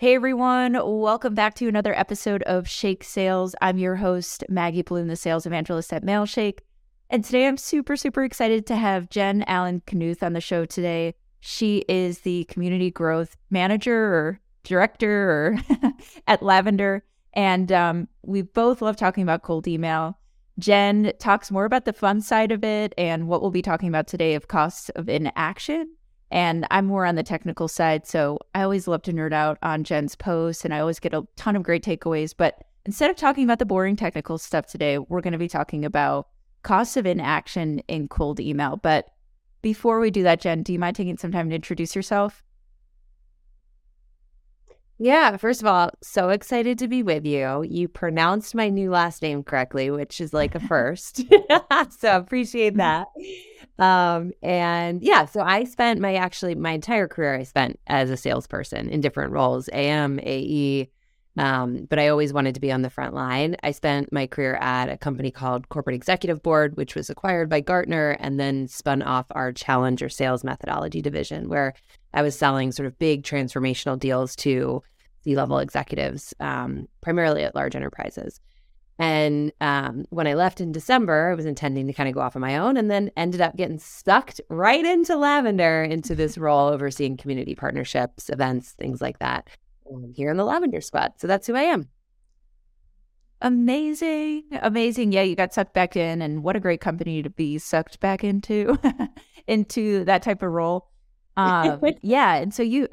Hey everyone, welcome back to another episode of Shake Sales. I'm your host, Maggie Blume, the sales evangelist at Mailshake. And today I'm super, super excited to have Jen Allen Knuth on the show today. She is the community growth manager or director or at Lavender. And um, we both love talking about cold email. Jen talks more about the fun side of it and what we'll be talking about today of costs of inaction and I'm more on the technical side. So I always love to nerd out on Jen's posts and I always get a ton of great takeaways. But instead of talking about the boring technical stuff today, we're going to be talking about costs of inaction in cold email. But before we do that, Jen, do you mind taking some time to introduce yourself? Yeah, first of all, so excited to be with you. You pronounced my new last name correctly, which is like a first. so appreciate that. Um, and yeah, so I spent my actually my entire career I spent as a salesperson in different roles, AM, AE, um, but I always wanted to be on the front line. I spent my career at a company called Corporate Executive Board, which was acquired by Gartner and then spun off our Challenger Sales Methodology division, where I was selling sort of big transformational deals to C level executives, um, primarily at large enterprises. And um, when I left in December, I was intending to kind of go off on my own and then ended up getting sucked right into Lavender into this role overseeing community partnerships, events, things like that um, here in the Lavender spot. So that's who I am. Amazing. Amazing. Yeah, you got sucked back in and what a great company to be sucked back into into that type of role. Um, yeah, and so you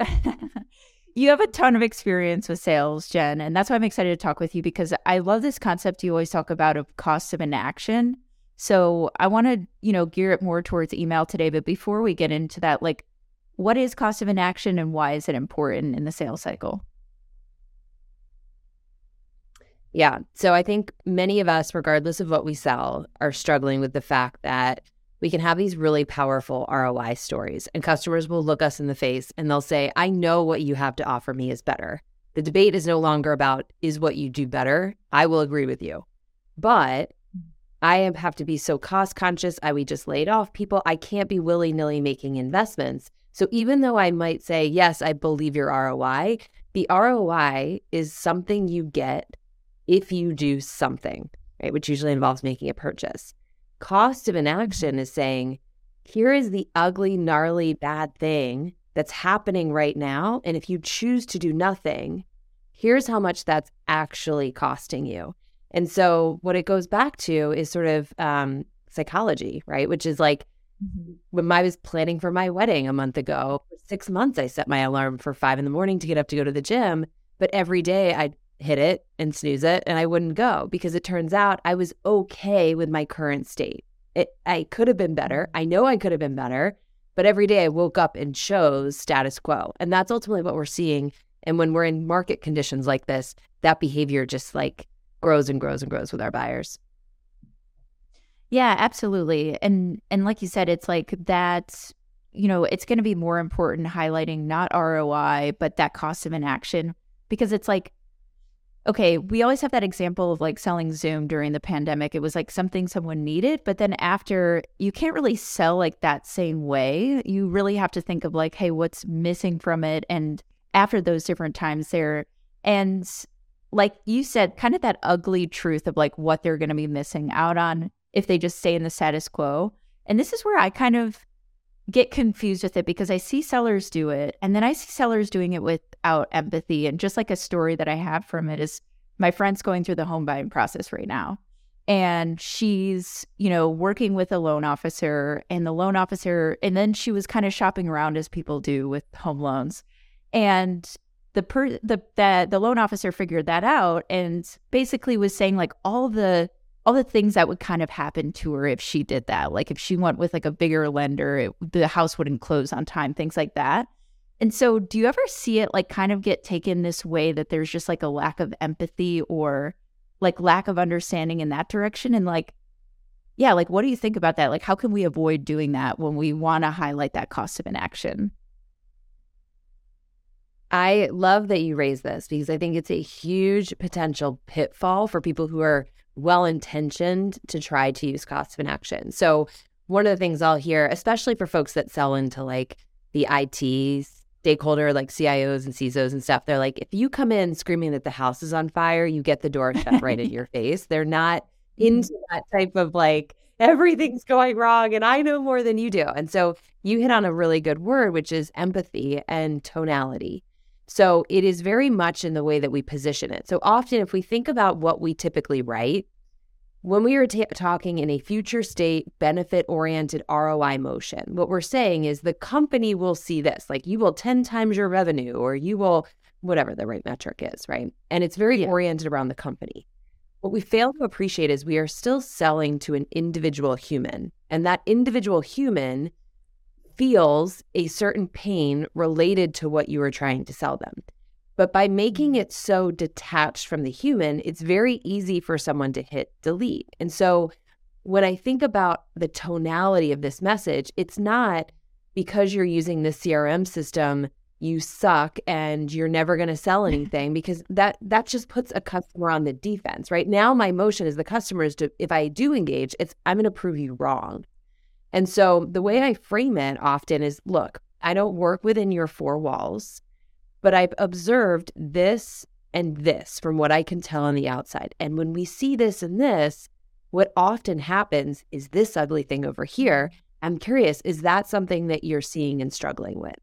you have a ton of experience with sales, Jen, and that's why I'm excited to talk with you because I love this concept you always talk about of cost of inaction. So I want to, you know, gear it more towards email today. But before we get into that, like, what is cost of inaction and why is it important in the sales cycle? Yeah. So I think many of us, regardless of what we sell, are struggling with the fact that we can have these really powerful ROI stories, and customers will look us in the face and they'll say, I know what you have to offer me is better. The debate is no longer about, is what you do better? I will agree with you. But I have to be so cost conscious. I we just laid off people. I can't be willy nilly making investments. So even though I might say, yes, I believe your ROI, the ROI is something you get if you do something, right? Which usually involves making a purchase. Cost of inaction is saying, here is the ugly, gnarly, bad thing that's happening right now. And if you choose to do nothing, here's how much that's actually costing you. And so, what it goes back to is sort of um, psychology, right? Which is like mm-hmm. when I was planning for my wedding a month ago, six months, I set my alarm for five in the morning to get up to go to the gym. But every day I'd hit it and snooze it and I wouldn't go because it turns out I was okay with my current state. It I could have been better. Mm. I know I could have been better, but every day I woke up and chose status quo. And that's ultimately what we're seeing and when we're in market conditions like this, that behavior just like grows and grows and grows with our buyers. Yeah, absolutely. And and like you said it's like that you know, it's going to be more important highlighting not ROI, but that cost of inaction because it's like okay, we always have that example of like selling Zoom during the pandemic. It was like something someone needed, but then after, you can't really sell like that same way. You really have to think of like, hey, what's missing from it? And after those different times there, and like you said, kind of that ugly truth of like what they're going to be missing out on if they just stay in the status quo. And this is where I kind of get confused with it because I see sellers do it and then I see sellers doing it without empathy. And just like a story that I have from it is my friend's going through the home buying process right now. And she's, you know, working with a loan officer and the loan officer, and then she was kind of shopping around as people do with home loans. And the per the the, the loan officer figured that out and basically was saying like all the all the things that would kind of happen to her if she did that. Like if she went with like a bigger lender, it, the house wouldn't close on time, things like that. And so, do you ever see it like kind of get taken this way that there's just like a lack of empathy or like lack of understanding in that direction? And like, yeah, like what do you think about that? Like, how can we avoid doing that when we want to highlight that cost of inaction? I love that you raise this because I think it's a huge potential pitfall for people who are well intentioned to try to use cost of inaction. So one of the things I'll hear, especially for folks that sell into like the IT stakeholder, like CIOs and CISOs and stuff, they're like, if you come in screaming that the house is on fire, you get the door shut right in your face. They're not into that type of like, everything's going wrong and I know more than you do. And so you hit on a really good word, which is empathy and tonality. So it is very much in the way that we position it. So often, if we think about what we typically write, when we are t- talking in a future state, benefit oriented ROI motion, what we're saying is the company will see this, like you will 10 times your revenue, or you will, whatever the right metric is, right? And it's very yeah. oriented around the company. What we fail to appreciate is we are still selling to an individual human, and that individual human feels a certain pain related to what you are trying to sell them. But by making mm. it so detached from the human, it's very easy for someone to hit delete. And so when I think about the tonality of this message, it's not because you're using the CRM system, you suck and you're never going to sell anything because that that just puts a customer on the defense. Right now my motion is the customer is to if I do engage, it's I'm going to prove you wrong. And so the way I frame it often is look, I don't work within your four walls but I've observed this and this from what I can tell on the outside. And when we see this and this, what often happens is this ugly thing over here. I'm curious, is that something that you're seeing and struggling with?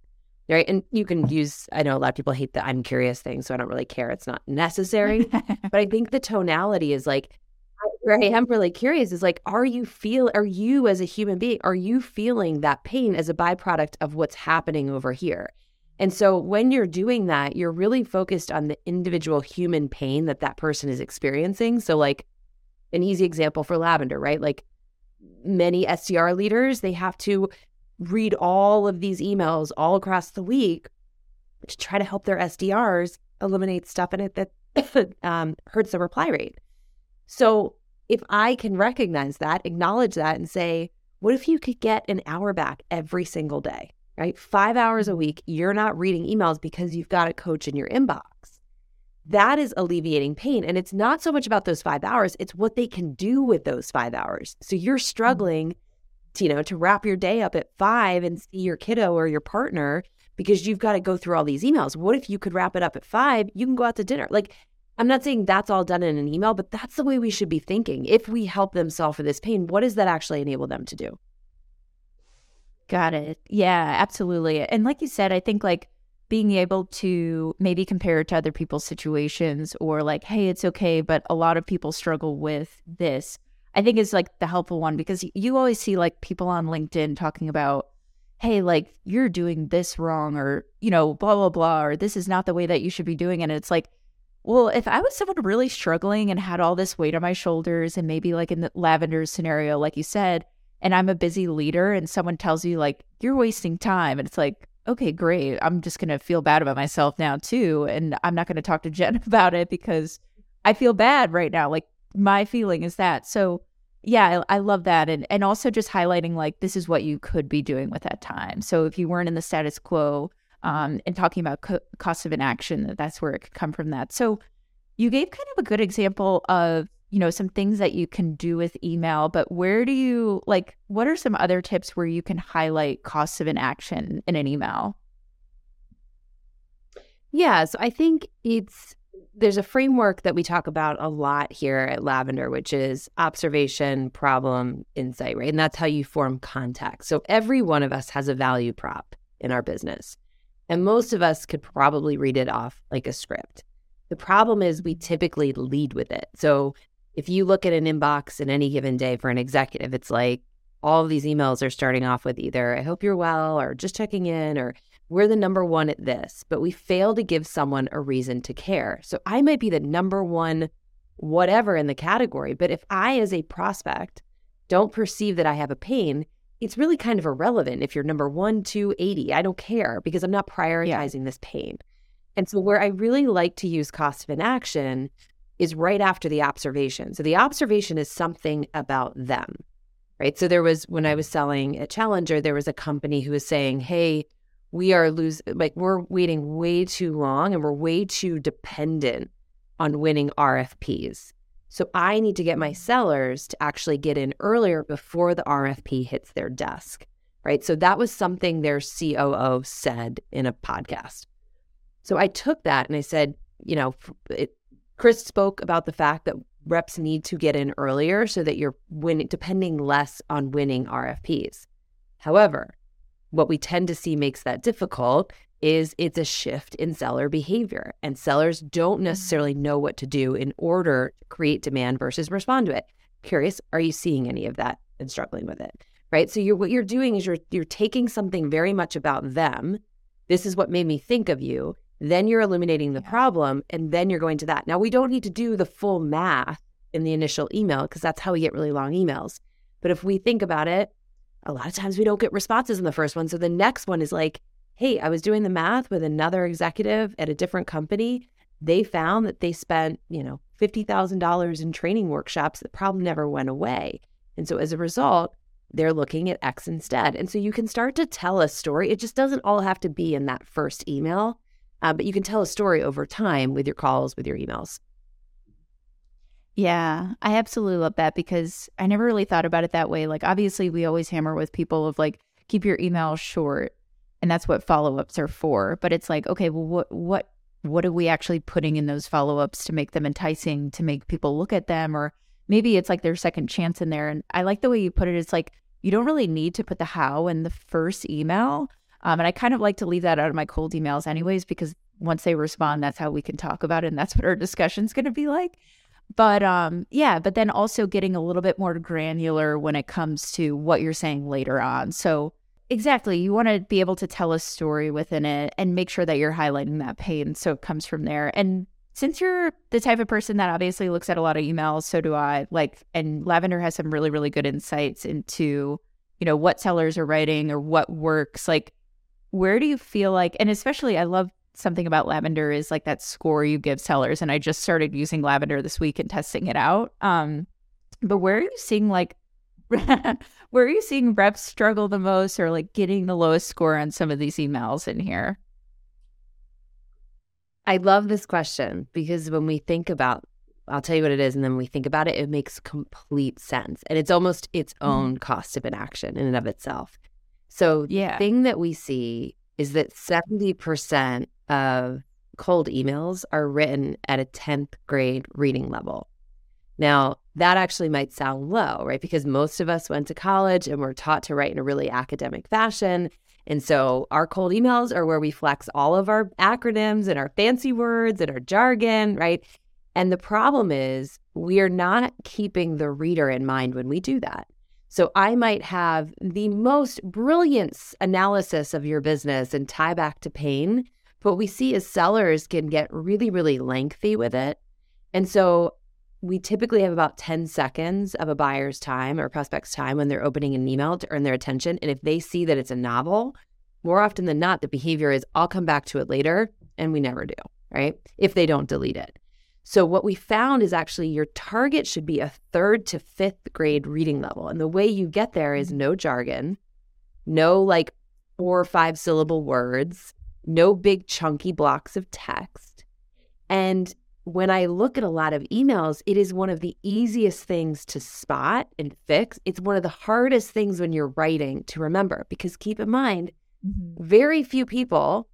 Right. And you can use, I know a lot of people hate the I'm curious thing, so I don't really care. It's not necessary. but I think the tonality is like, where I am really curious is like, are you feel, are you as a human being, are you feeling that pain as a byproduct of what's happening over here? And so when you're doing that, you're really focused on the individual human pain that that person is experiencing. So, like an easy example for lavender, right? Like many SDR leaders, they have to read all of these emails all across the week to try to help their SDRs eliminate stuff in it that um, hurts the reply rate. So, if I can recognize that, acknowledge that, and say, what if you could get an hour back every single day? right? Five hours a week, you're not reading emails because you've got a coach in your inbox. That is alleviating pain. And it's not so much about those five hours, it's what they can do with those five hours. So you're mm-hmm. struggling, to, you know, to wrap your day up at five and see your kiddo or your partner because you've got to go through all these emails. What if you could wrap it up at five? You can go out to dinner. Like, I'm not saying that's all done in an email, but that's the way we should be thinking. If we help them solve for this pain, what does that actually enable them to do? Got it. Yeah, absolutely. And like you said, I think like being able to maybe compare it to other people's situations or like, hey, it's okay, but a lot of people struggle with this. I think is like the helpful one because you always see like people on LinkedIn talking about, hey, like you're doing this wrong or, you know, blah, blah, blah, or this is not the way that you should be doing it. And it's like, well, if I was someone really struggling and had all this weight on my shoulders and maybe like in the lavender scenario, like you said, and I'm a busy leader and someone tells you like you're wasting time and it's like okay great I'm just going to feel bad about myself now too and I'm not going to talk to Jen about it because I feel bad right now like my feeling is that. So yeah I, I love that and and also just highlighting like this is what you could be doing with that time. So if you weren't in the status quo um, and talking about co- cost of inaction that that's where it could come from that so you gave kind of a good example of you know, some things that you can do with email, but where do you like what are some other tips where you can highlight costs of inaction in an email? Yeah, so I think it's there's a framework that we talk about a lot here at Lavender, which is observation, problem, insight, right? And that's how you form context. So every one of us has a value prop in our business. And most of us could probably read it off like a script. The problem is we typically lead with it. So if you look at an inbox in any given day for an executive, it's like all of these emails are starting off with either, I hope you're well, or just checking in, or we're the number one at this, but we fail to give someone a reason to care. So I might be the number one, whatever in the category, but if I, as a prospect, don't perceive that I have a pain, it's really kind of irrelevant if you're number one, two, 80. I don't care because I'm not prioritizing yeah. this pain. And so, where I really like to use cost of inaction is right after the observation. So the observation is something about them, right? So there was, when I was selling at Challenger, there was a company who was saying, hey, we are losing, like, we're waiting way too long and we're way too dependent on winning RFPs. So I need to get my sellers to actually get in earlier before the RFP hits their desk, right? So that was something their COO said in a podcast. So I took that and I said, you know, it, Chris spoke about the fact that reps need to get in earlier so that you're winning, depending less on winning RFPs. However, what we tend to see makes that difficult is it's a shift in seller behavior and sellers don't mm-hmm. necessarily know what to do in order to create demand versus respond to it. Curious, are you seeing any of that and struggling with it? Right? So you're what you're doing is you're you're taking something very much about them. This is what made me think of you. Then you're eliminating the problem and then you're going to that. Now we don't need to do the full math in the initial email because that's how we get really long emails. But if we think about it, a lot of times we don't get responses in the first one. So the next one is like, hey, I was doing the math with another executive at a different company. They found that they spent, you know, $50,000 in training workshops. The problem never went away. And so as a result, they're looking at X instead. And so you can start to tell a story. It just doesn't all have to be in that first email, uh, but you can tell a story over time with your calls, with your emails. Yeah, I absolutely love that because I never really thought about it that way. Like, obviously, we always hammer with people of like, keep your email short and that's what follow-ups are for but it's like okay well what what what are we actually putting in those follow-ups to make them enticing to make people look at them? Or maybe it's like their second chance in there. And i like the way you put it. It's like you don't really need to put the how in the first email. Um, and i kind of like to leave that out of my cold emails anyways because once they respond that's how we can talk about it and that's what our discussion's going to be like. But um yeah but then also getting a little bit more granular when it comes to what you're saying later on. So Exactly. You want to be able to tell a story within it and make sure that you're highlighting that pain so it comes from there. And since you're the type of person that obviously looks at a lot of emails, so do I. Like, and Lavender has some really, really good insights into, you know, what sellers are writing or what works. Like, where do you feel like, and especially I love something about Lavender is like that score you give sellers. And I just started using Lavender this week and testing it out. Um, but where are you seeing like where are you seeing reps struggle the most or like getting the lowest score on some of these emails in here? I love this question because when we think about I'll tell you what it is, and then we think about it, it makes complete sense. And it's almost its mm-hmm. own mm-hmm. cost of inaction in and of itself. So yeah. the thing that we see is that 70% of cold emails are written at a 10th grade reading level. Now, that actually might sound low, right? Because most of us went to college and were taught to write in a really academic fashion. And so our cold emails are where we flex all of our acronyms and our fancy words and our jargon, right? And the problem is we are not keeping the reader in mind when we do that. So I might have the most brilliant analysis of your business and tie back to pain, but we see as sellers can get really, really lengthy with it. And so we typically have about 10 seconds of a buyer's time or prospect's time when they're opening an email to earn their attention. And if they see that it's a novel, more often than not, the behavior is I'll come back to it later. And we never do, right? If they don't delete it. So, what we found is actually your target should be a third to fifth grade reading level. And the way you get there is mm. no jargon, no like four or five syllable words, no big chunky blocks of text. And when I look at a lot of emails, it is one of the easiest things to spot and fix. It's one of the hardest things when you're writing to remember because keep in mind, mm-hmm. very few people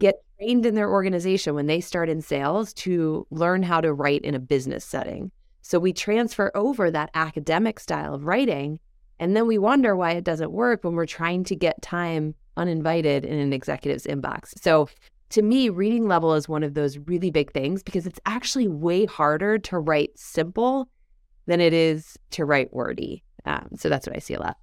get trained in their organization when they start in sales to learn how to write in a business setting. So we transfer over that academic style of writing and then we wonder why it doesn't work when we're trying to get time uninvited in an executive's inbox. So to me, reading level is one of those really big things because it's actually way harder to write simple than it is to write wordy. Um, so that's what I see a lot.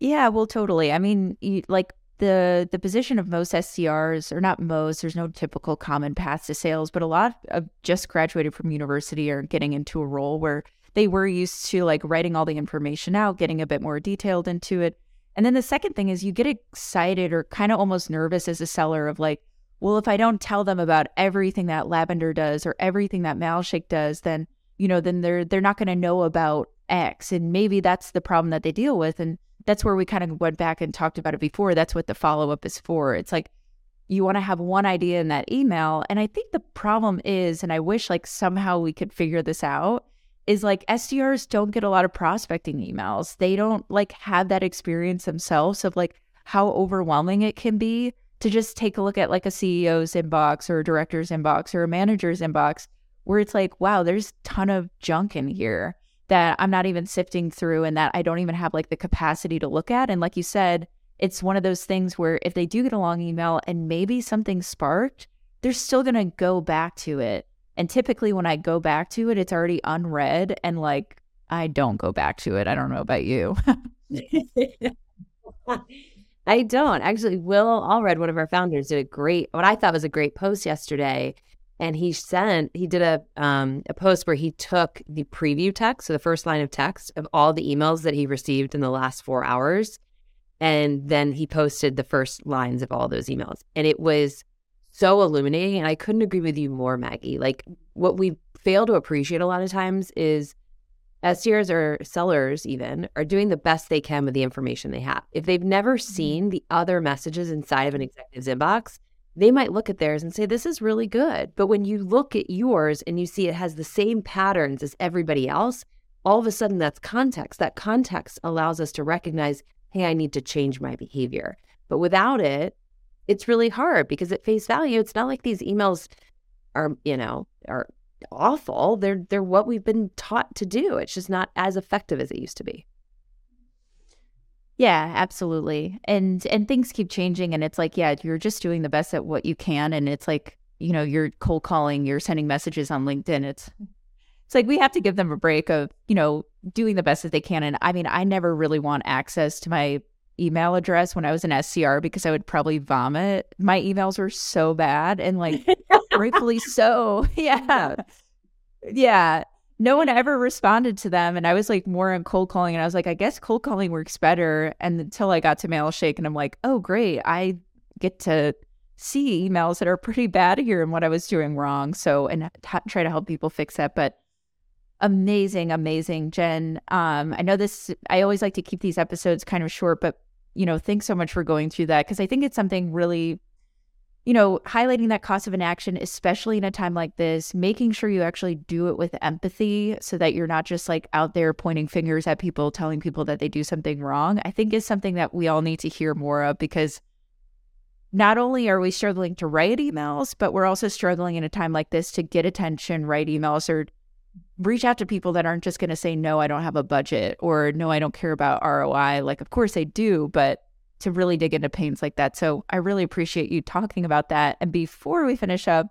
Yeah, well, totally. I mean, you, like the the position of most SDRs, or not most, there's no typical common path to sales, but a lot of just graduated from university are getting into a role where they were used to like writing all the information out, getting a bit more detailed into it, and then the second thing is you get excited or kind of almost nervous as a seller of like, well, if I don't tell them about everything that Lavender does or everything that Mailshake does, then you know, then they're they're not going to know about X, and maybe that's the problem that they deal with, and that's where we kind of went back and talked about it before. That's what the follow up is for. It's like you want to have one idea in that email. And I think the problem is, and I wish like somehow we could figure this out, is like SDRs don't get a lot of prospecting emails. They don't like have that experience themselves of like how overwhelming it can be to just take a look at like a CEO's inbox or a director's inbox or a manager's inbox where it's like, wow, there's a ton of junk in here that I'm not even sifting through and that I don't even have like the capacity to look at. And like you said, it's one of those things where if they do get a long email and maybe something sparked, they're still going to go back to it. And typically, when I go back to it, it's already unread and like I don't go back to it. I don't know about you. I don't. Actually, Will Allred, one of our founders, did a great, what I thought was a great post yesterday. And he sent, he did a um, a post where he took the preview text, so the first line of text of all the emails that he received in the last four hours, and then he posted the first lines of all those emails. And it was so illuminating. And I couldn't agree with you more, Maggie. Like what we fail to appreciate a lot of times is SDRs or sellers even are doing the best they can with the information they have. If they've never mm-hmm. seen the other messages inside of an executive's inbox, they might look at theirs and say, This is really good. But when you look at yours and you see it has the same patterns as everybody else, all of a sudden that's context. That context allows us to recognize hey, I need to change my behavior. But without it, it's really hard because at face value, it's not like these emails are, you know, are awful. They're they're what we've been taught to do. It's just not as effective as it used to be. Yeah, absolutely. And and things keep changing and it's like, yeah, you're just doing the best at what you can and it's like, you know, you're cold calling, you're sending messages on LinkedIn. It's it's like we have to give them a break of, you know, doing the best that they can. And I mean, I never really want access to my email address when I was an SDR because I would probably vomit. My emails were so bad and like rightfully so. Yeah. Yeah. No one ever responded to them. And I was like more on cold calling. And I was like, I guess cold calling works better. And until I got to Mailshake and I'm like, oh, great. I get to see emails that are pretty bad here and what I was doing wrong. So, and t- try to help people fix that. But amazing, amazing, Jen. Um, I know this, I always like to keep these episodes kind of short, but, you know, thanks so much for going through that because I think it's something really, you know, highlighting that cost of inaction, especially in a time like this, making sure you actually do it with empathy so that you're not just like out there pointing fingers at people, telling people that they do something wrong, I think is something that we all need to hear more of because not only are we struggling to write emails, but we're also struggling in a time like this to get attention, write emails, or reach out to people that aren't just going to say no i don't have a budget or no i don't care about roi like of course they do but to really dig into pains like that so i really appreciate you talking about that and before we finish up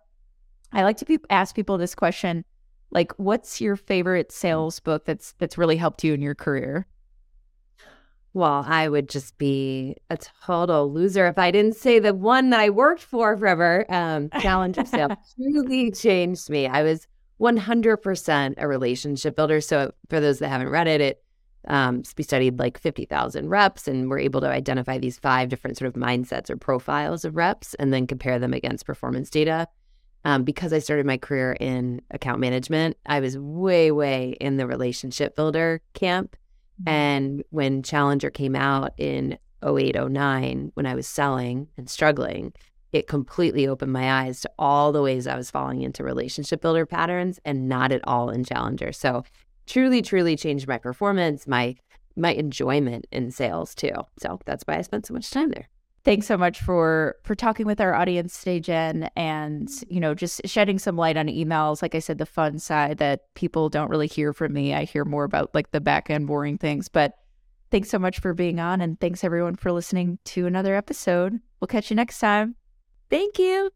i like to be- ask people this question like what's your favorite sales book that's that's really helped you in your career well, I would just be a total loser if I didn't say the one that I worked for forever. Um, Challenger Sales truly changed me. I was 100% a relationship builder. So for those that haven't read it, it um, we studied like 50,000 reps and we're able to identify these five different sort of mindsets or profiles of reps and then compare them against performance data. Um, because I started my career in account management, I was way, way in the relationship builder camp. Mm-hmm. And when Challenger came out in 08, 09, when I was selling and struggling, it completely opened my eyes to all the ways I was falling into relationship builder patterns and not at all in Challenger. So truly, truly changed my performance, my my enjoyment in sales too. So that's why I spent so much time there. Thanks so much for for talking with our audience today, Jen, and you know just shedding some light on emails. Like I said, the fun side that people don't really hear from me. I hear more about like the back end boring things. But thanks so much for being on, and thanks everyone for listening to another episode. We'll catch you next time. Thank you.